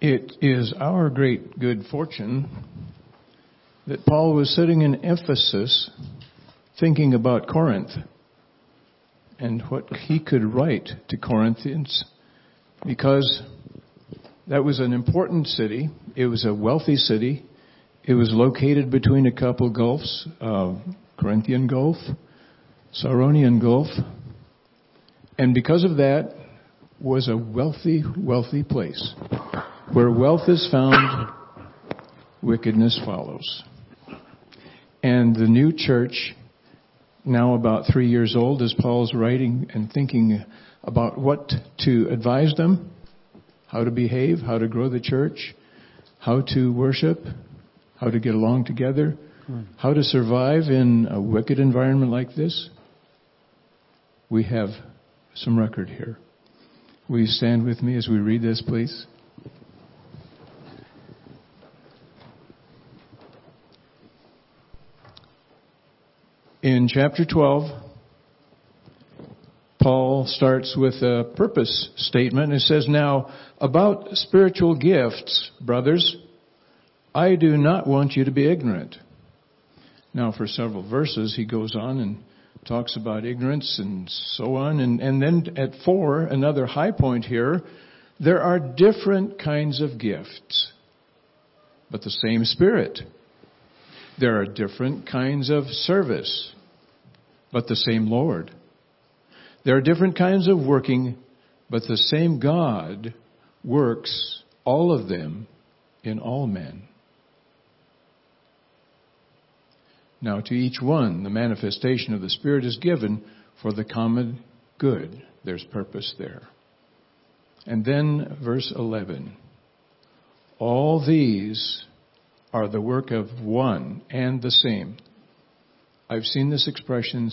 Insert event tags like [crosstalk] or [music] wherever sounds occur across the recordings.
It is our great good fortune that Paul was sitting in Ephesus thinking about Corinth and what he could write to Corinthians because that was an important city. It was a wealthy city. It was located between a couple gulfs, uh, Corinthian Gulf, Saronian Gulf. And because of that, was a wealthy, wealthy place. Where wealth is found, wickedness follows. And the new church, now about three years old, as Paul's writing and thinking about what to advise them, how to behave, how to grow the church, how to worship, how to get along together, how to survive in a wicked environment like this. We have some record here. Will you stand with me as we read this, please? In chapter 12, Paul starts with a purpose statement. It says, Now, about spiritual gifts, brothers, I do not want you to be ignorant. Now, for several verses, he goes on and talks about ignorance and so on. And, and then at four, another high point here, there are different kinds of gifts, but the same Spirit. There are different kinds of service, but the same Lord. There are different kinds of working, but the same God works all of them in all men. Now, to each one, the manifestation of the Spirit is given for the common good. There's purpose there. And then, verse 11. All these are the work of one and the same. I've seen this expression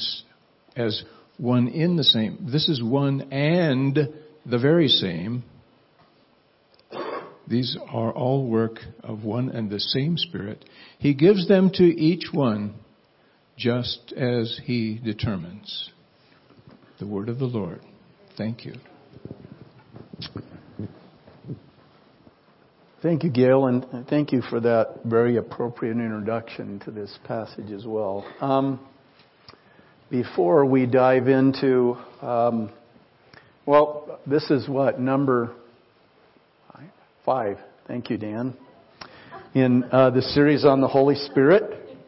as one in the same. This is one and the very same. These are all work of one and the same Spirit. He gives them to each one just as He determines. The word of the Lord. Thank you. Thank you, Gail, and thank you for that very appropriate introduction to this passage as well. Um, before we dive into, um, well, this is what number five. Thank you, Dan. In uh, the series on the Holy Spirit.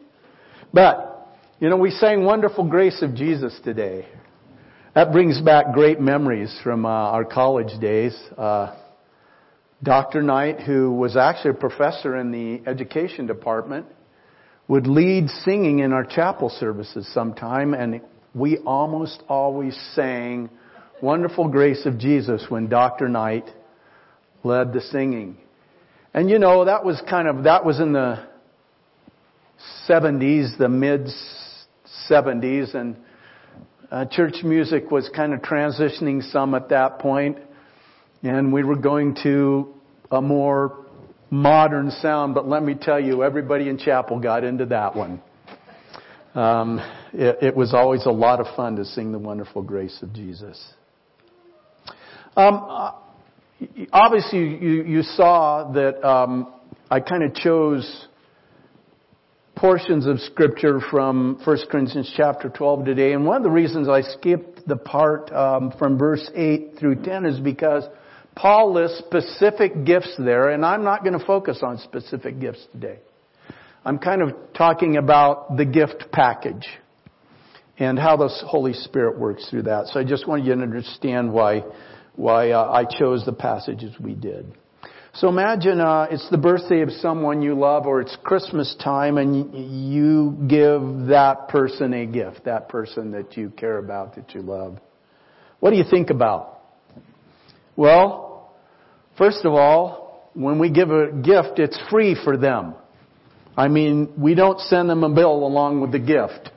But, you know, we sang Wonderful Grace of Jesus today. That brings back great memories from uh, our college days. Uh, Dr. Knight, who was actually a professor in the education department, would lead singing in our chapel services sometime, and we almost always sang Wonderful Grace of Jesus when Dr. Knight led the singing. And you know, that was kind of, that was in the 70s, the mid 70s, and uh, church music was kind of transitioning some at that point, and we were going to a more modern sound, but let me tell you, everybody in chapel got into that one. Um, it, it, was always a lot of fun to sing the wonderful grace of Jesus. Um, obviously you, you saw that um, I kind of chose portions of scripture from 1 Corinthians chapter 12 today. And one of the reasons I skipped the part um, from verse 8 through 10 is because Paul lists specific gifts there, and I'm not going to focus on specific gifts today. I'm kind of talking about the gift package and how the Holy Spirit works through that. So I just want you to understand why why uh, I chose the passages we did. So imagine uh, it's the birthday of someone you love, or it's Christmas time, and you give that person a gift, that person that you care about, that you love. What do you think about? Well, first of all, when we give a gift, it's free for them. I mean, we don't send them a bill along with the gift.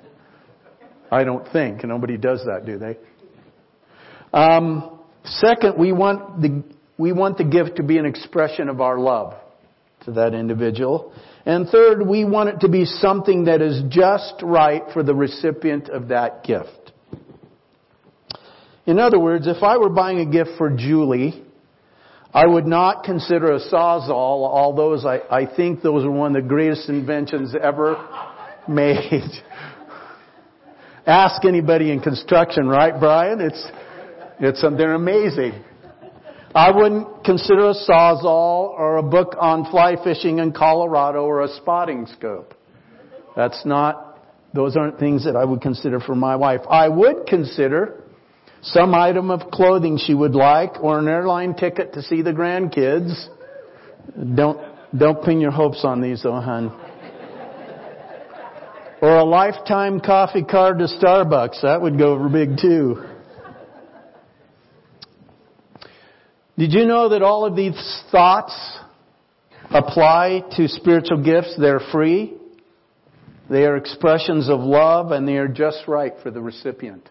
I don't think. Nobody does that, do they? Um, Second, we want the, we want the gift to be an expression of our love to that individual. And third, we want it to be something that is just right for the recipient of that gift. In other words, if I were buying a gift for Julie, I would not consider a sawzall, although I, I think those are one of the greatest inventions ever made. [laughs] Ask anybody in construction, right, Brian? It's, it's, they're amazing. I wouldn't consider a sawzall or a book on fly fishing in Colorado or a spotting scope. That's not, those aren't things that I would consider for my wife. I would consider some item of clothing she would like, or an airline ticket to see the grandkids. Don't, don't pin your hopes on these though, hon. Or a lifetime coffee card to Starbucks. That would go over big too. Did you know that all of these thoughts apply to spiritual gifts? They're free. They are expressions of love and they are just right for the recipient.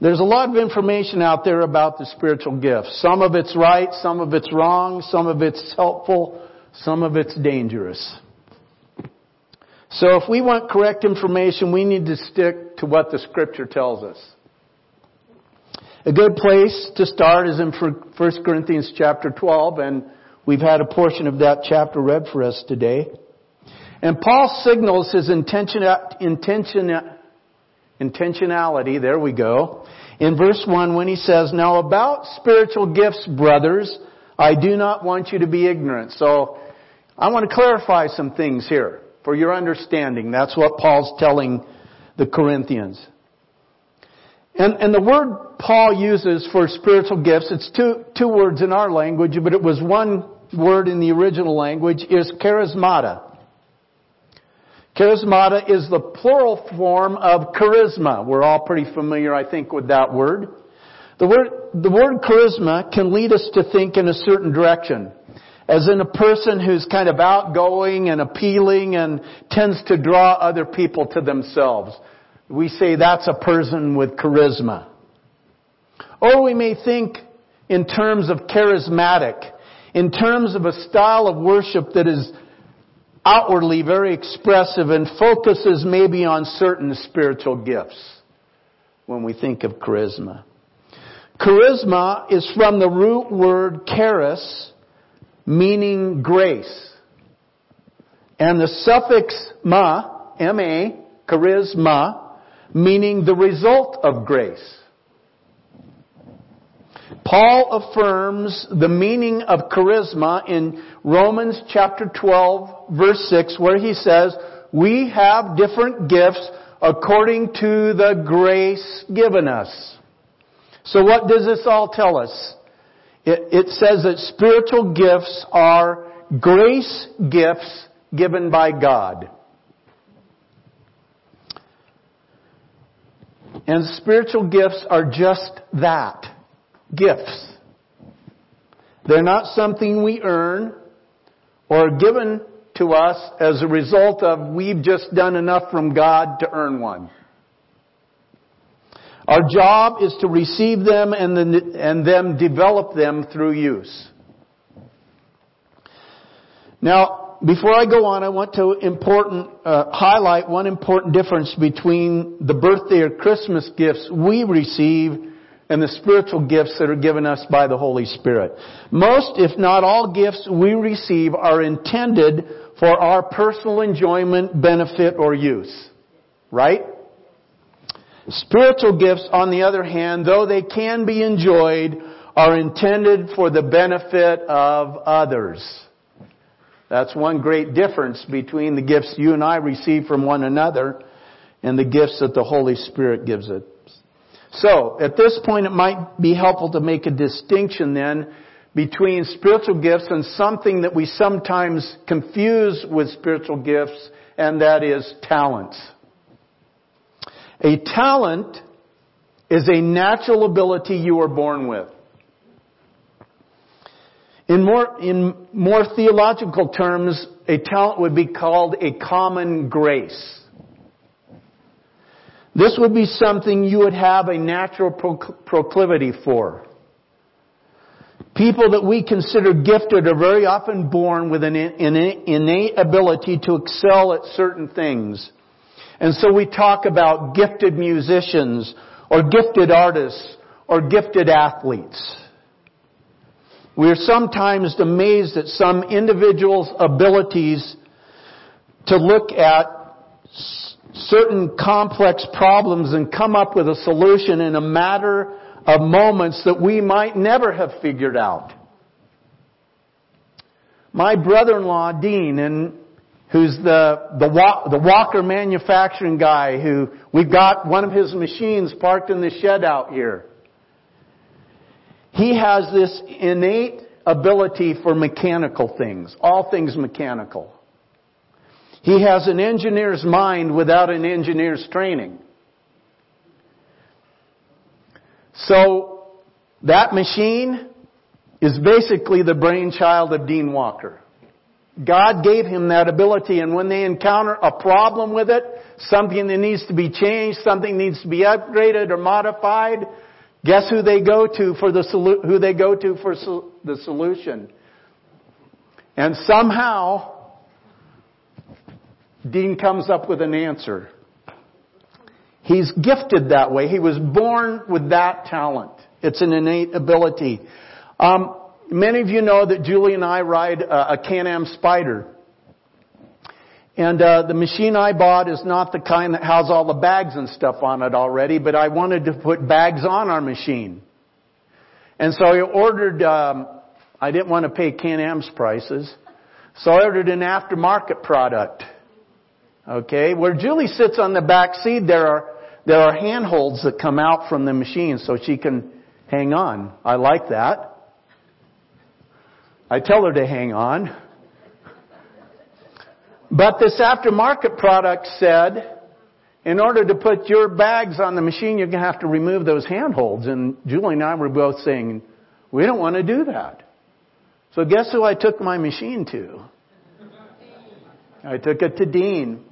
There's a lot of information out there about the spiritual gifts. Some of it's right, some of it's wrong, some of it's helpful, some of it's dangerous. So if we want correct information, we need to stick to what the scripture tells us. A good place to start is in 1 Corinthians chapter 12, and we've had a portion of that chapter read for us today. And Paul signals his intention, intention, intentionality, there we go, in verse 1 when he says, Now about spiritual gifts, brothers, I do not want you to be ignorant. So, I want to clarify some things here for your understanding. That's what Paul's telling the Corinthians. And, and the word Paul uses for spiritual gifts, it's two, two words in our language, but it was one word in the original language, is charismata. Charismata is the plural form of charisma. We're all pretty familiar, I think, with that word. The word, the word charisma can lead us to think in a certain direction. As in a person who's kind of outgoing and appealing and tends to draw other people to themselves. We say that's a person with charisma. Or we may think in terms of charismatic, in terms of a style of worship that is outwardly very expressive and focuses maybe on certain spiritual gifts when we think of charisma. Charisma is from the root word charis, meaning grace. And the suffix ma, ma, charisma, meaning the result of grace. Paul affirms the meaning of charisma in Romans chapter 12 verse 6 where he says, we have different gifts according to the grace given us. So what does this all tell us? It, it says that spiritual gifts are grace gifts given by God. And spiritual gifts are just that gifts. They're not something we earn or given to us as a result of we've just done enough from God to earn one. Our job is to receive them and then, and then develop them through use. Now, before I go on, I want to important, uh, highlight one important difference between the birthday or Christmas gifts we receive and the spiritual gifts that are given us by the Holy Spirit. Most, if not all gifts we receive are intended for our personal enjoyment, benefit, or use. Right? Spiritual gifts, on the other hand, though they can be enjoyed, are intended for the benefit of others. That's one great difference between the gifts you and I receive from one another and the gifts that the Holy Spirit gives us. So, at this point it might be helpful to make a distinction then between spiritual gifts and something that we sometimes confuse with spiritual gifts, and that is talents. A talent is a natural ability you are born with. In more, in more theological terms, a talent would be called a common grace. This would be something you would have a natural proclivity for. People that we consider gifted are very often born with an innate ability to excel at certain things. And so we talk about gifted musicians or gifted artists or gifted athletes. We're sometimes amazed at some individuals' abilities to look at certain complex problems and come up with a solution in a matter of moments that we might never have figured out. My brother-in-law, Dean, and who's the, the, the Walker manufacturing guy who we've got one of his machines parked in the shed out here. He has this innate ability for mechanical things, all things mechanical. He has an engineer's mind without an engineer's training. So, that machine is basically the brainchild of Dean Walker. God gave him that ability and when they encounter a problem with it, something that needs to be changed, something needs to be upgraded or modified, guess who they go to for the who they go to for the solution? And somehow Dean comes up with an answer. He's gifted that way. He was born with that talent. It's an innate ability. Um, many of you know that Julie and I ride a, a Can-Am Spyder. And uh, the machine I bought is not the kind that has all the bags and stuff on it already, but I wanted to put bags on our machine. And so I ordered, um, I didn't want to pay Can-Am's prices, so I ordered an aftermarket product. Okay, where Julie sits on the back seat, there are there are handholds that come out from the machine so she can hang on. I like that. I tell her to hang on. But this aftermarket product said, in order to put your bags on the machine, you're going to have to remove those handholds. And Julie and I were both saying, we don't want to do that. So guess who I took my machine to? I took it to Dean.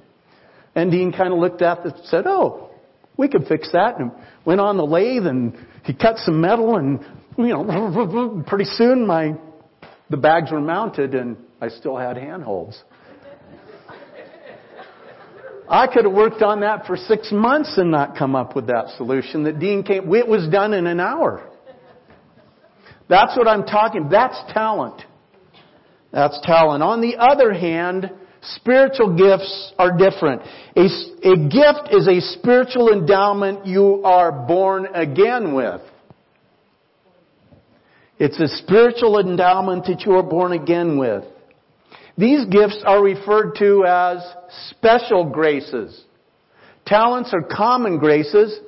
And Dean kind of looked at it and said, oh, we could fix that. And went on the lathe and he cut some metal and, you know, [laughs] pretty soon my, the bags were mounted and I still had handholds. I could have worked on that for six months and not come up with that solution that Dean came, it was done in an hour. That's what I'm talking, that's talent. That's talent. On the other hand, Spiritual gifts are different. A, a gift is a spiritual endowment you are born again with. It's a spiritual endowment that you are born again with. These gifts are referred to as special graces. Talents are common graces.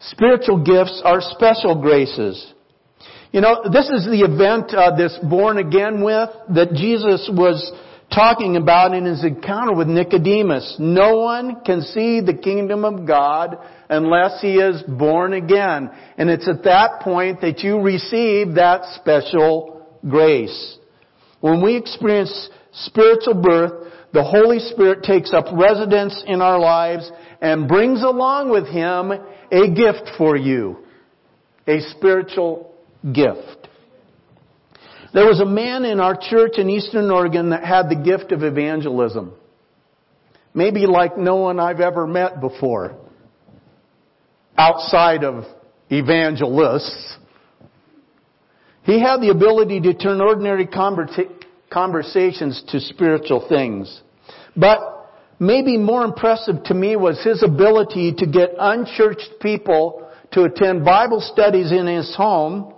Spiritual gifts are special graces. You know, this is the event, uh, this born again with, that Jesus was talking about in his encounter with Nicodemus. No one can see the kingdom of God unless he is born again. And it's at that point that you receive that special grace. When we experience spiritual birth, the Holy Spirit takes up residence in our lives and brings along with him a gift for you. A spiritual gift. There was a man in our church in Eastern Oregon that had the gift of evangelism. Maybe like no one I've ever met before. Outside of evangelists. He had the ability to turn ordinary conversations to spiritual things. But maybe more impressive to me was his ability to get unchurched people to attend Bible studies in his home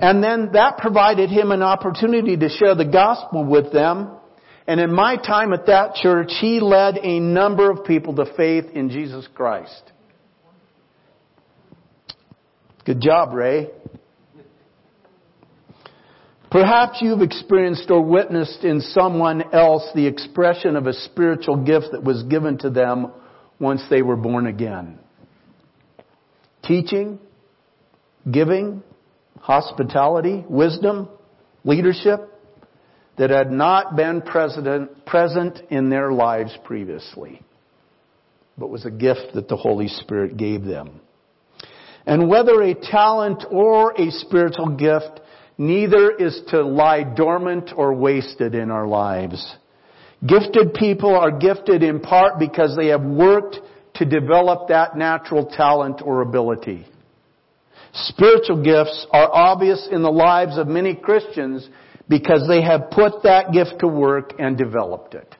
and then that provided him an opportunity to share the gospel with them. And in my time at that church, he led a number of people to faith in Jesus Christ. Good job, Ray. Perhaps you've experienced or witnessed in someone else the expression of a spiritual gift that was given to them once they were born again. Teaching, giving, hospitality, wisdom, leadership that had not been present in their lives previously, but was a gift that the Holy Spirit gave them. And whether a talent or a spiritual gift, neither is to lie dormant or wasted in our lives. Gifted people are gifted in part because they have worked to develop that natural talent or ability. Spiritual gifts are obvious in the lives of many Christians because they have put that gift to work and developed it.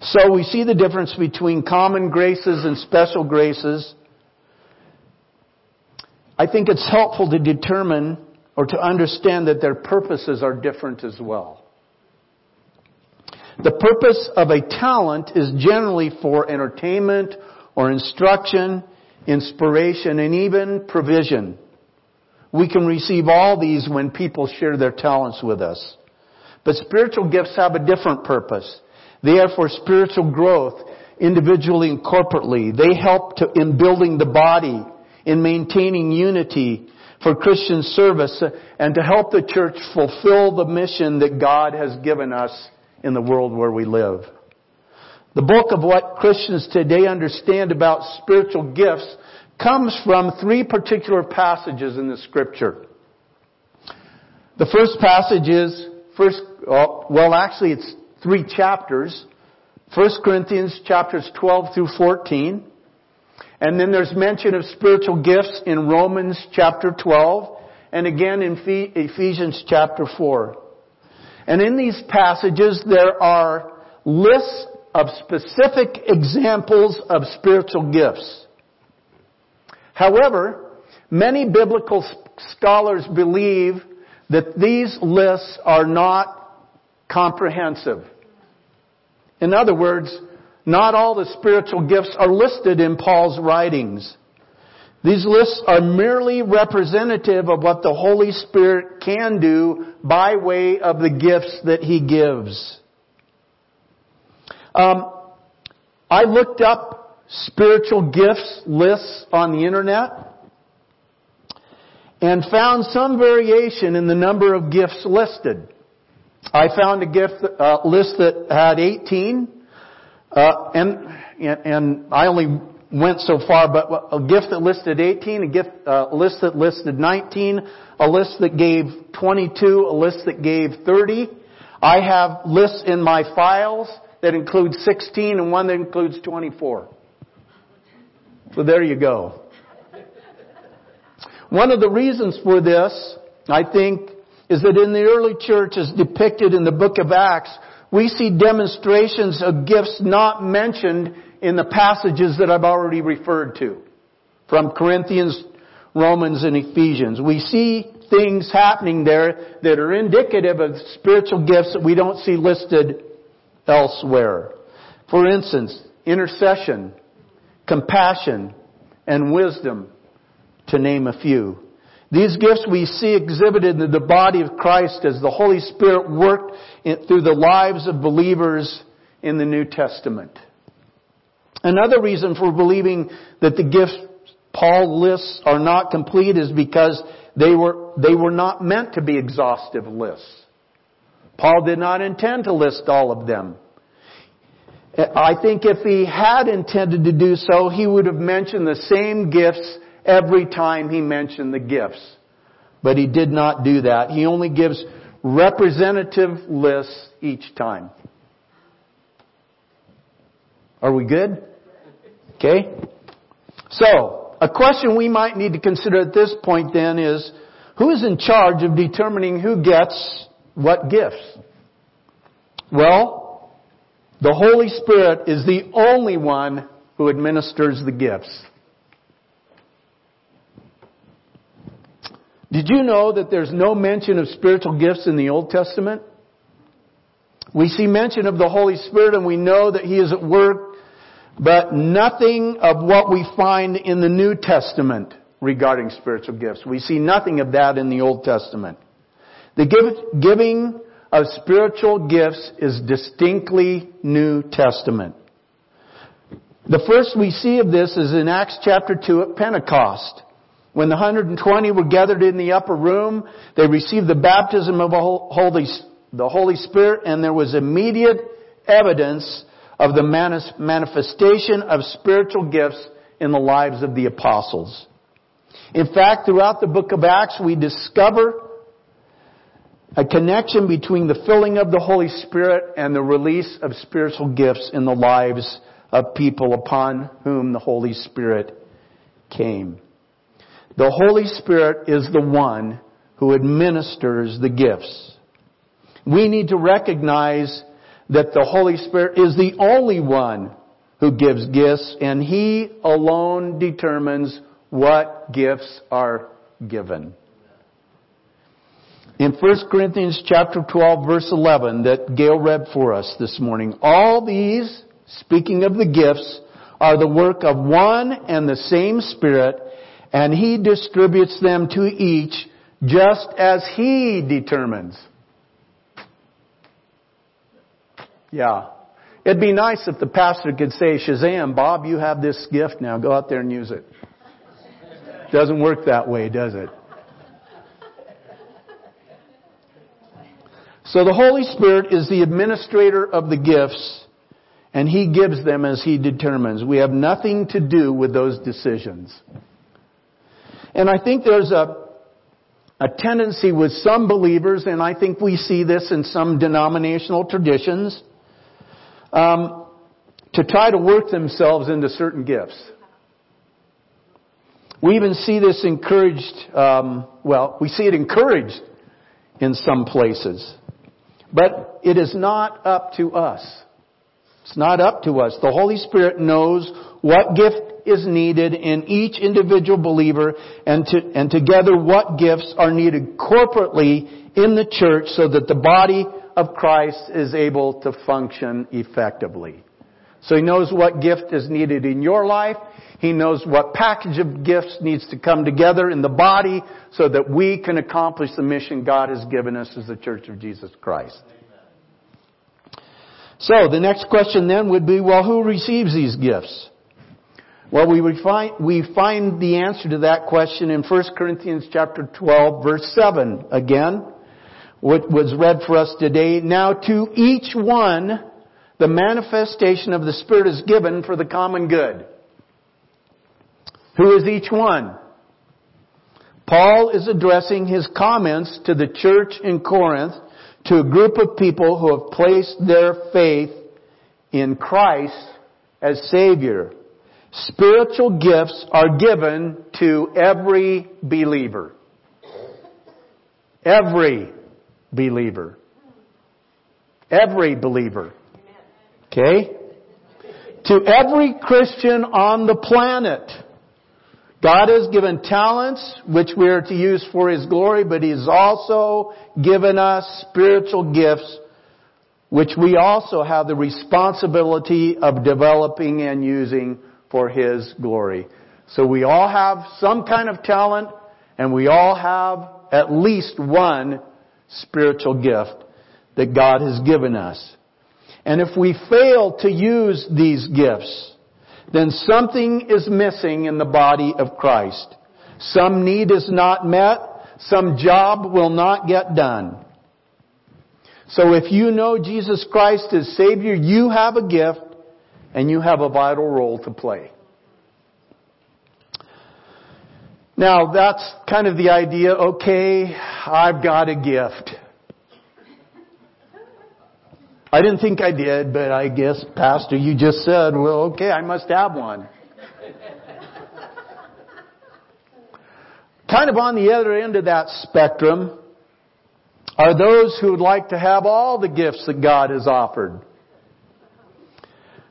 So we see the difference between common graces and special graces. I think it's helpful to determine or to understand that their purposes are different as well. The purpose of a talent is generally for entertainment or instruction, inspiration, and even provision. We can receive all these when people share their talents with us. But spiritual gifts have a different purpose. They are for spiritual growth, individually and corporately. They help to, in building the body, in maintaining unity, for Christian service, and to help the church fulfill the mission that God has given us in the world where we live. The bulk of what Christians today understand about spiritual gifts comes from three particular passages in the scripture. The first passage is first, uh, well actually it's three chapters. 1 Corinthians chapters 12 through 14. And then there's mention of spiritual gifts in Romans chapter 12 and again in Ephesians chapter 4. And in these passages there are lists of specific examples of spiritual gifts. However, many biblical scholars believe that these lists are not comprehensive. In other words, not all the spiritual gifts are listed in Paul's writings. These lists are merely representative of what the Holy Spirit can do by way of the gifts that He gives. Um, I looked up spiritual gifts lists on the internet and found some variation in the number of gifts listed. I found a gift uh, list that had 18, uh, and, and I only went so far, but a gift that listed 18, a gift uh, list that listed 19, a list that gave 22, a list that gave 30. I have lists in my files that includes 16 and one that includes 24. So there you go. One of the reasons for this, I think, is that in the early church as depicted in the book of Acts, we see demonstrations of gifts not mentioned in the passages that I've already referred to. From Corinthians, Romans, and Ephesians. We see things happening there that are indicative of spiritual gifts that we don't see listed elsewhere. For instance, intercession, compassion, and wisdom, to name a few. These gifts we see exhibited in the body of Christ as the Holy Spirit worked through the lives of believers in the New Testament. Another reason for believing that the gifts Paul lists are not complete is because they were, they were not meant to be exhaustive lists. Paul did not intend to list all of them. I think if he had intended to do so, he would have mentioned the same gifts every time he mentioned the gifts. But he did not do that. He only gives representative lists each time. Are we good? Okay? So, a question we might need to consider at this point then is, who is in charge of determining who gets what gifts? Well, the Holy Spirit is the only one who administers the gifts. Did you know that there's no mention of spiritual gifts in the Old Testament? We see mention of the Holy Spirit and we know that He is at work, but nothing of what we find in the New Testament regarding spiritual gifts. We see nothing of that in the Old Testament. The giving of spiritual gifts is distinctly New Testament. The first we see of this is in Acts chapter 2 at Pentecost. When the 120 were gathered in the upper room, they received the baptism of the Holy, the Holy Spirit and there was immediate evidence of the manifestation of spiritual gifts in the lives of the apostles. In fact, throughout the book of Acts, we discover a connection between the filling of the Holy Spirit and the release of spiritual gifts in the lives of people upon whom the Holy Spirit came. The Holy Spirit is the one who administers the gifts. We need to recognize that the Holy Spirit is the only one who gives gifts and He alone determines what gifts are given. In 1 Corinthians chapter 12 verse 11 that Gail read for us this morning, all these, speaking of the gifts, are the work of one and the same Spirit, and He distributes them to each just as He determines. Yeah. It'd be nice if the pastor could say, Shazam, Bob, you have this gift now. Go out there and use it. Doesn't work that way, does it? So the Holy Spirit is the administrator of the gifts, and He gives them as He determines. We have nothing to do with those decisions. And I think there's a, a tendency with some believers, and I think we see this in some denominational traditions, um, to try to work themselves into certain gifts. We even see this encouraged, um, well, we see it encouraged in some places. But it is not up to us. It's not up to us. The Holy Spirit knows what gift is needed in each individual believer and, to, and together what gifts are needed corporately in the church so that the body of Christ is able to function effectively. So He knows what gift is needed in your life. He knows what package of gifts needs to come together in the body so that we can accomplish the mission God has given us as the Church of Jesus Christ. So the next question then would be, well, who receives these gifts? Well, we find, we find the answer to that question in 1 Corinthians chapter 12 verse 7 again, what was read for us today. Now to each one, the manifestation of the Spirit is given for the common good. Who is each one? Paul is addressing his comments to the church in Corinth to a group of people who have placed their faith in Christ as Savior. Spiritual gifts are given to every believer. Every believer. Every believer. Okay? To every Christian on the planet. God has given talents which we are to use for His glory, but He's also given us spiritual gifts which we also have the responsibility of developing and using for His glory. So we all have some kind of talent and we all have at least one spiritual gift that God has given us. And if we fail to use these gifts, then something is missing in the body of Christ. Some need is not met. Some job will not get done. So if you know Jesus Christ as Savior, you have a gift and you have a vital role to play. Now that's kind of the idea, okay, I've got a gift. I didn't think I did, but I guess, Pastor, you just said, well, okay, I must have one. kind of on the other end of that spectrum are those who would like to have all the gifts that God has offered.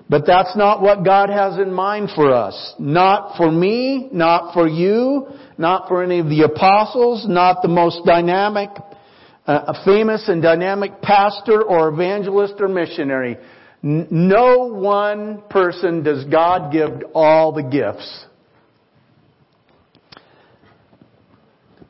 But that's not what God has in mind for us. Not for me, not for you, not for any of the apostles, not the most dynamic a famous and dynamic pastor or evangelist or missionary. No one person does God give all the gifts.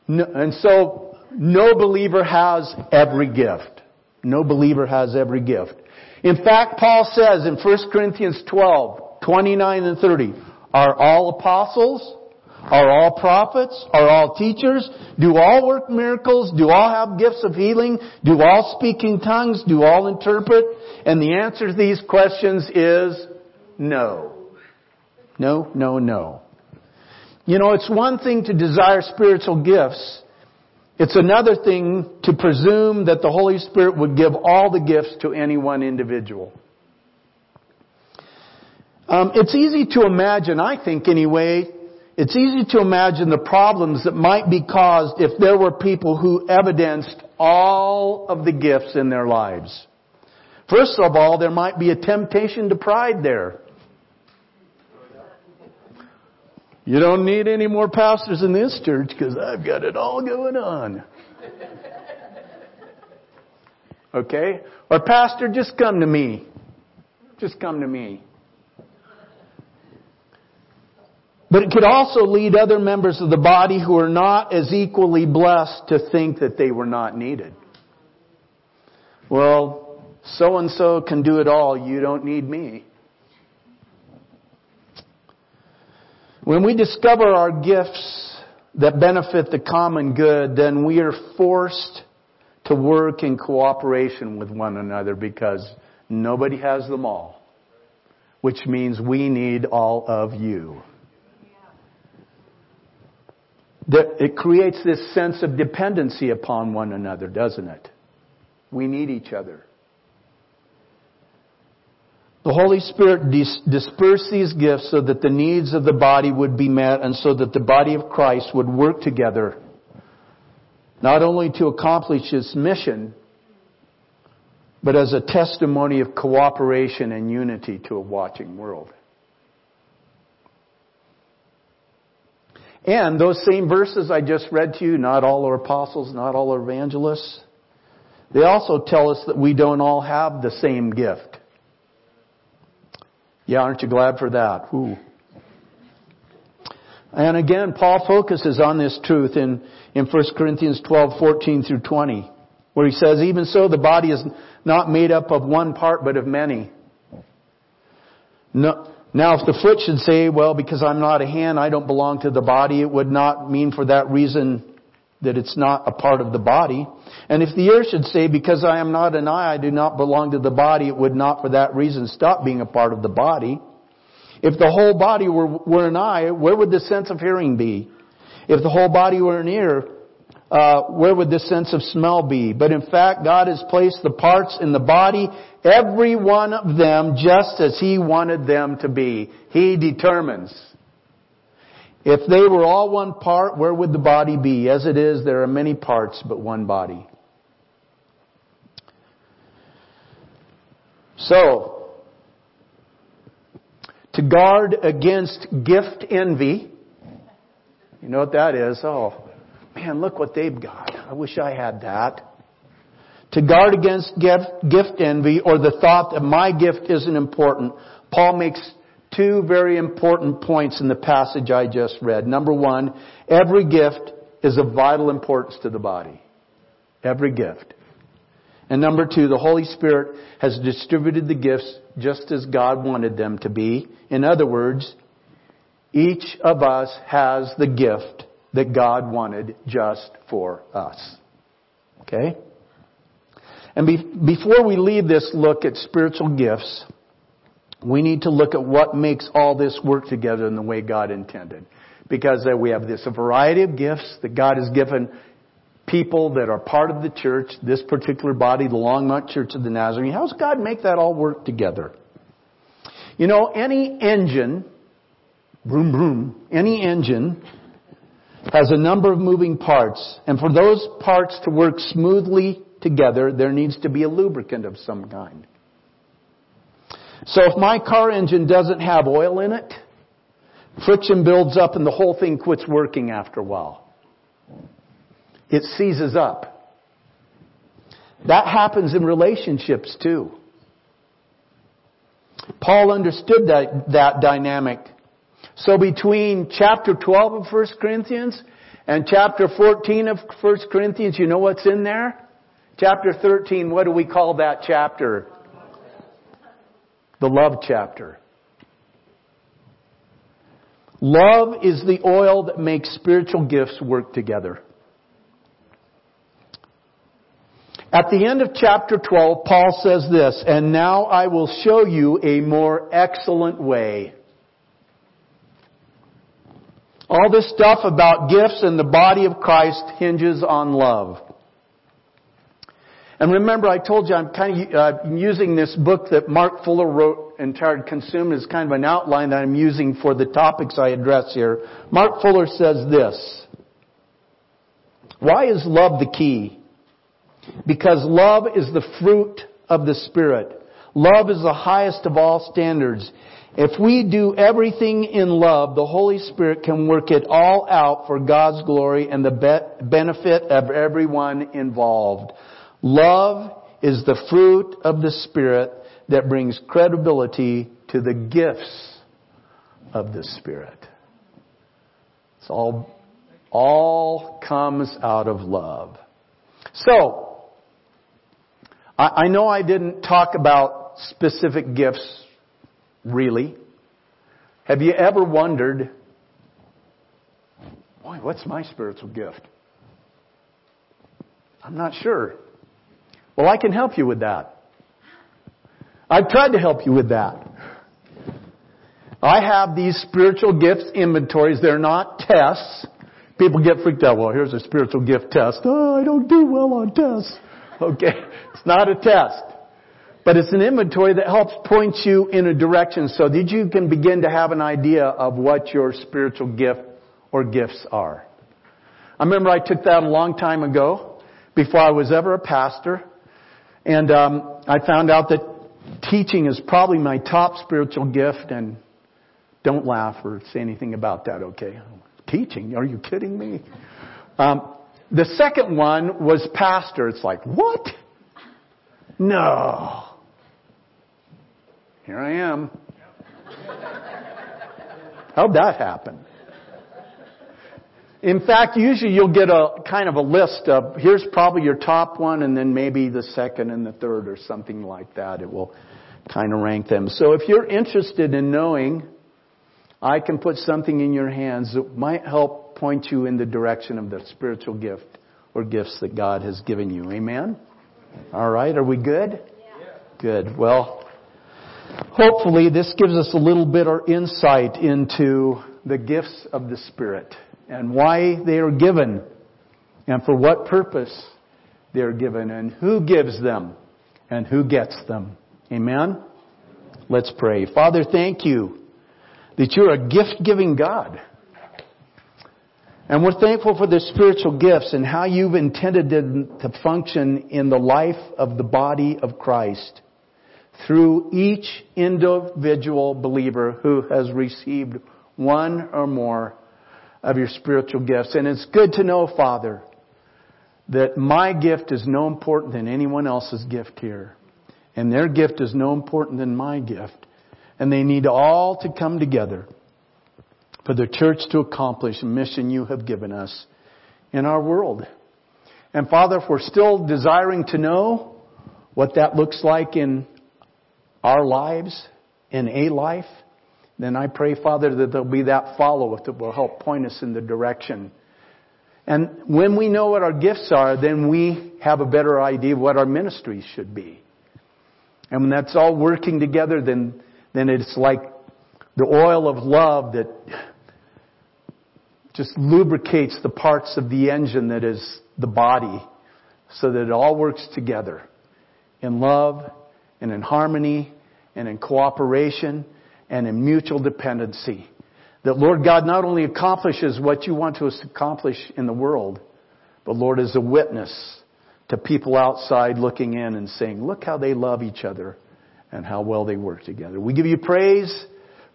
No, and so, no believer has every gift. No believer has every gift. In fact, Paul says in 1 Corinthians 12, 29 and 30, are all apostles? Are all prophets? Are all teachers? Do all work miracles? Do all have gifts of healing? Do all speak in tongues? Do all interpret? And the answer to these questions is no. No, no, no. You know, it's one thing to desire spiritual gifts. It's another thing to presume that the Holy Spirit would give all the gifts to any one individual. Um, it's easy to imagine, I think anyway, it's easy to imagine the problems that might be caused if there were people who evidenced all of the gifts in their lives. First of all, there might be a temptation to pride there. You don't need any more pastors in this church because I've got it all going on. Okay? Or pastor, just come to me. Just come to me. But it could also lead other members of the body who are not as equally blessed to think that they were not needed. Well, so and so can do it all. You don't need me. When we discover our gifts that benefit the common good, then we are forced to work in cooperation with one another because nobody has them all, which means we need all of you. That it creates this sense of dependency upon one another, doesn't it? We need each other. The Holy Spirit dis- dispersed these gifts so that the needs of the body would be met and so that the body of Christ would work together, not only to accomplish its mission, but as a testimony of cooperation and unity to a watching world. And those same verses I just read to you, not all are apostles, not all are evangelists, they also tell us that we don't all have the same gift. Yeah, aren't you glad for that? Ooh. And again, Paul focuses on this truth in, in 1 Corinthians 12, 14 through 20, where he says, even so, the body is not made up of one part, but of many. No, now, if the foot should say, well, because I'm not a hand, I don't belong to the body, it would not mean for that reason that it's not a part of the body. And if the ear should say, because I am not an eye, I do not belong to the body, it would not for that reason stop being a part of the body. If the whole body were, were an eye, where would the sense of hearing be? If the whole body were an ear, uh, where would the sense of smell be? But in fact, God has placed the parts in the body, every one of them, just as He wanted them to be. He determines. If they were all one part, where would the body be? As it is, there are many parts, but one body. So, to guard against gift envy, you know what that is? Oh, man, look what they've got. I wish I had that. To guard against gift, envy or the thought that my gift isn't important, Paul makes two very important points in the passage I just read. Number one, every gift is of vital importance to the body. Every gift. And number two, the Holy Spirit has distributed the gifts just as God wanted them to be. In other words, each of us has the gift that God wanted just for us. Okay? And be- before we leave this look at spiritual gifts, we need to look at what makes all this work together in the way God intended. Because we have this a variety of gifts that God has given people that are part of the church, this particular body, the Longmont Church of the Nazarene. How does God make that all work together? You know, any engine, boom, boom, any engine has a number of moving parts. And for those parts to work smoothly together, there needs to be a lubricant of some kind. So if my car engine doesn't have oil in it, friction builds up and the whole thing quits working after a while. It seizes up. That happens in relationships too. Paul understood that, that dynamic. So between chapter 12 of 1 Corinthians and chapter 14 of 1 Corinthians, you know what's in there? Chapter 13, what do we call that chapter? the love chapter. Love is the oil that makes spiritual gifts work together. At the end of chapter 12, Paul says this, and now I will show you a more excellent way. All this stuff about gifts and the body of Christ hinges on love. And remember, I told you I'm kind of uh, using this book that Mark Fuller wrote entitled Consumed as kind of an outline that I'm using for the topics I address here. Mark Fuller says this. Why is love the key? Because love is the fruit of the Spirit. Love is the highest of all standards. If we do everything in love, the Holy Spirit can work it all out for God's glory and the be- benefit of everyone involved. Love is the fruit of the Spirit that brings credibility to the gifts of the Spirit. It's all, all comes out of love. So, I, I know I didn't talk about specific gifts Really? Have you ever wondered, boy, what's my spiritual gift? I'm not sure. Well, I can help you with that. I've tried to help you with that. I have these spiritual gifts inventories. They're not tests. People get freaked out. Well, here's a spiritual gift test. Oh, I don't do well on tests. Okay. [laughs] It's not a test. But it's an inventory that helps point you in a direction so that you can begin to have an idea of what your spiritual gift or gifts are. I remember I took that a long time ago, before I was ever a pastor, and um, I found out that teaching is probably my top spiritual gift, and don't laugh or say anything about that, okay? Teaching? Are you kidding me? Um, the second one was pastor. It's like, what? No. Here I am. How'd that happen? In fact, usually you'll get a kind of a list of here's probably your top one and then maybe the second and the third or something like that. It will kind of rank them. So if you're interested in knowing, I can put something in your hands that might help point you in the direction of the spiritual gift or gifts that God has given you. Amen? All right, are we good? Yeah. Good. Well, Hopefully, this gives us a little bit of insight into the gifts of the Spirit and why they are given and for what purpose they are given and who gives them and who gets them. Amen? Let's pray. Father, thank you that you're a gift giving God. And we're thankful for the spiritual gifts and how you've intended them to function in the life of the body of Christ through each individual believer who has received one or more of your spiritual gifts. And it's good to know, Father, that my gift is no important than anyone else's gift here. And their gift is no important than my gift. And they need all to come together for the church to accomplish a mission you have given us in our world. And Father, if we're still desiring to know what that looks like in our lives in a life, then I pray, Father, that there'll be that follow-up that will help point us in the direction. And when we know what our gifts are, then we have a better idea of what our ministries should be. And when that's all working together, then, then it's like the oil of love that just lubricates the parts of the engine that is the body so that it all works together in love and in harmony and in cooperation and in mutual dependency. That Lord God not only accomplishes what you want to accomplish in the world, but Lord is a witness to people outside looking in and saying, look how they love each other and how well they work together. We give you praise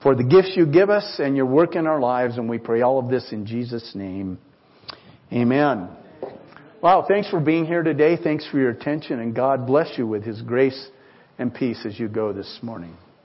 for the gifts you give us and your work in our lives, and we pray all of this in Jesus' name. Amen. Wow, thanks for being here today. Thanks for your attention, and God bless you with His grace and peace as you go this morning.